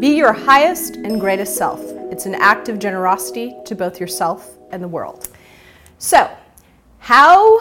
Be your highest and greatest self. It's an act of generosity to both yourself and the world. So, how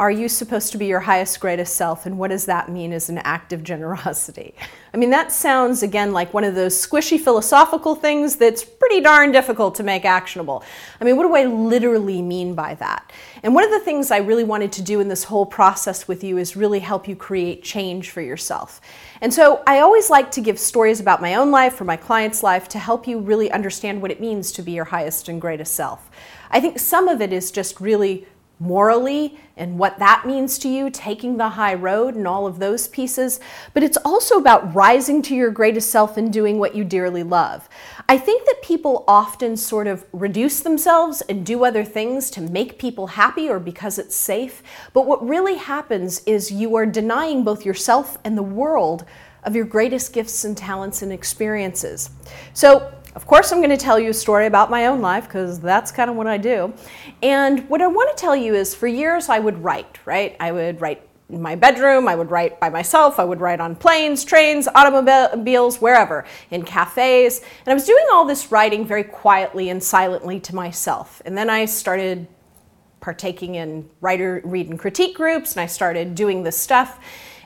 are you supposed to be your highest, greatest self? And what does that mean as an act of generosity? I mean, that sounds again like one of those squishy philosophical things that's pretty darn difficult to make actionable. I mean, what do I literally mean by that? And one of the things I really wanted to do in this whole process with you is really help you create change for yourself. And so I always like to give stories about my own life or my client's life to help you really understand what it means to be your highest and greatest self. I think some of it is just really morally and what that means to you, taking the high road and all of those pieces. But it's also about rising to your greatest self and doing what you dearly love. I think that people often sort of reduce themselves and do other things to make people happy or because it's safe. But what really happens is you are denying both yourself and the world of your greatest gifts and talents and experiences. So of course, I'm going to tell you a story about my own life because that's kind of what I do. And what I want to tell you is for years I would write, right? I would write in my bedroom, I would write by myself, I would write on planes, trains, automobiles, wherever, in cafes. And I was doing all this writing very quietly and silently to myself. And then I started partaking in writer read and critique groups and I started doing this stuff.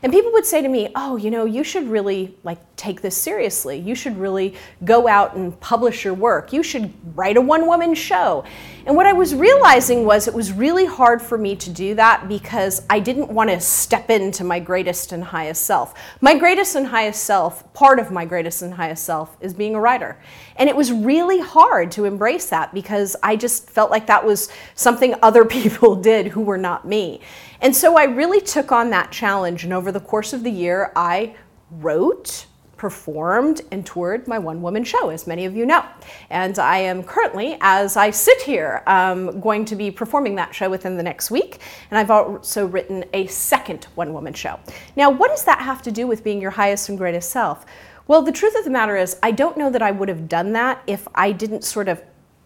And people would say to me, "Oh, you know, you should really like take this seriously. You should really go out and publish your work. You should write a one-woman show." And what I was realizing was it was really hard for me to do that because I didn't want to step into my greatest and highest self. My greatest and highest self, part of my greatest and highest self is being a writer. And it was really hard to embrace that because I just felt like that was something other people did who were not me. And so I really took on that challenge. And over the course of the year, I wrote, performed, and toured my one woman show, as many of you know. And I am currently, as I sit here, um, going to be performing that show within the next week. And I've also written a second one woman show. Now, what does that have to do with being your highest and greatest self? Well, the truth of the matter is, I don't know that I would have done that if I didn't sort of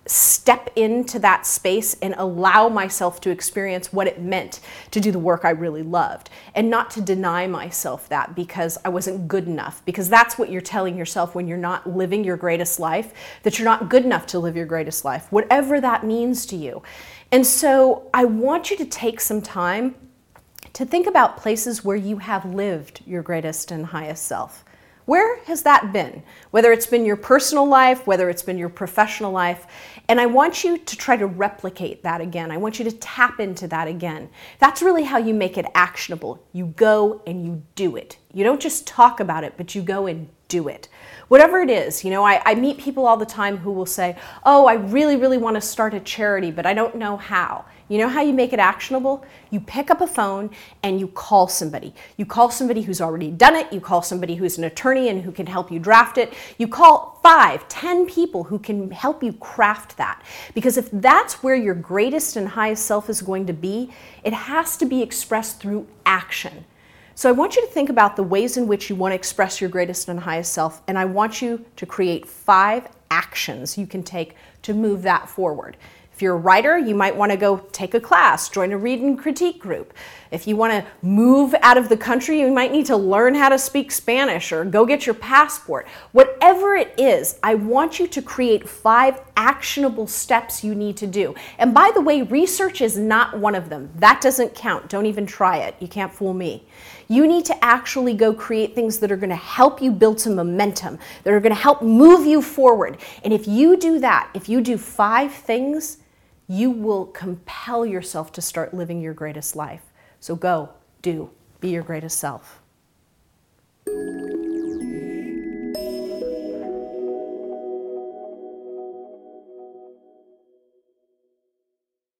step into that space and allow myself to experience what it meant to do the work I really loved and not to deny myself that because I wasn't good enough because that's what you're telling yourself when you're not living your greatest life that you're not good enough to live your greatest life whatever that means to you. And so I want you to take some time to think about places where you have lived your greatest and highest self. Where has that been? Whether it's been your personal life, whether it's been your professional life. And I want you to try to replicate that again. I want you to tap into that again. That's really how you make it actionable. You go and you do it. You don't just talk about it, but you go and do it. Whatever it is, you know, I, I meet people all the time who will say, Oh, I really, really want to start a charity, but I don't know how. You know how you make it actionable? You pick up a phone and you call somebody. You call somebody who's already done it. You call somebody who's an attorney and who can help you draft it. You call five, ten people who can help you craft that. Because if that's where your greatest and highest self is going to be, it has to be expressed through action. So I want you to think about the ways in which you want to express your greatest and highest self, and I want you to create five actions you can take to move that forward. If you're a writer, you might want to go take a class, join a read and critique group. If you want to move out of the country, you might need to learn how to speak Spanish or go get your passport. Whatever it is, I want you to create five actionable steps you need to do. And by the way, research is not one of them. That doesn't count. Don't even try it. You can't fool me. You need to actually go create things that are going to help you build some momentum, that are going to help move you forward. And if you do that, if you do five things, you will compel yourself to start living your greatest life. So go, do, be your greatest self.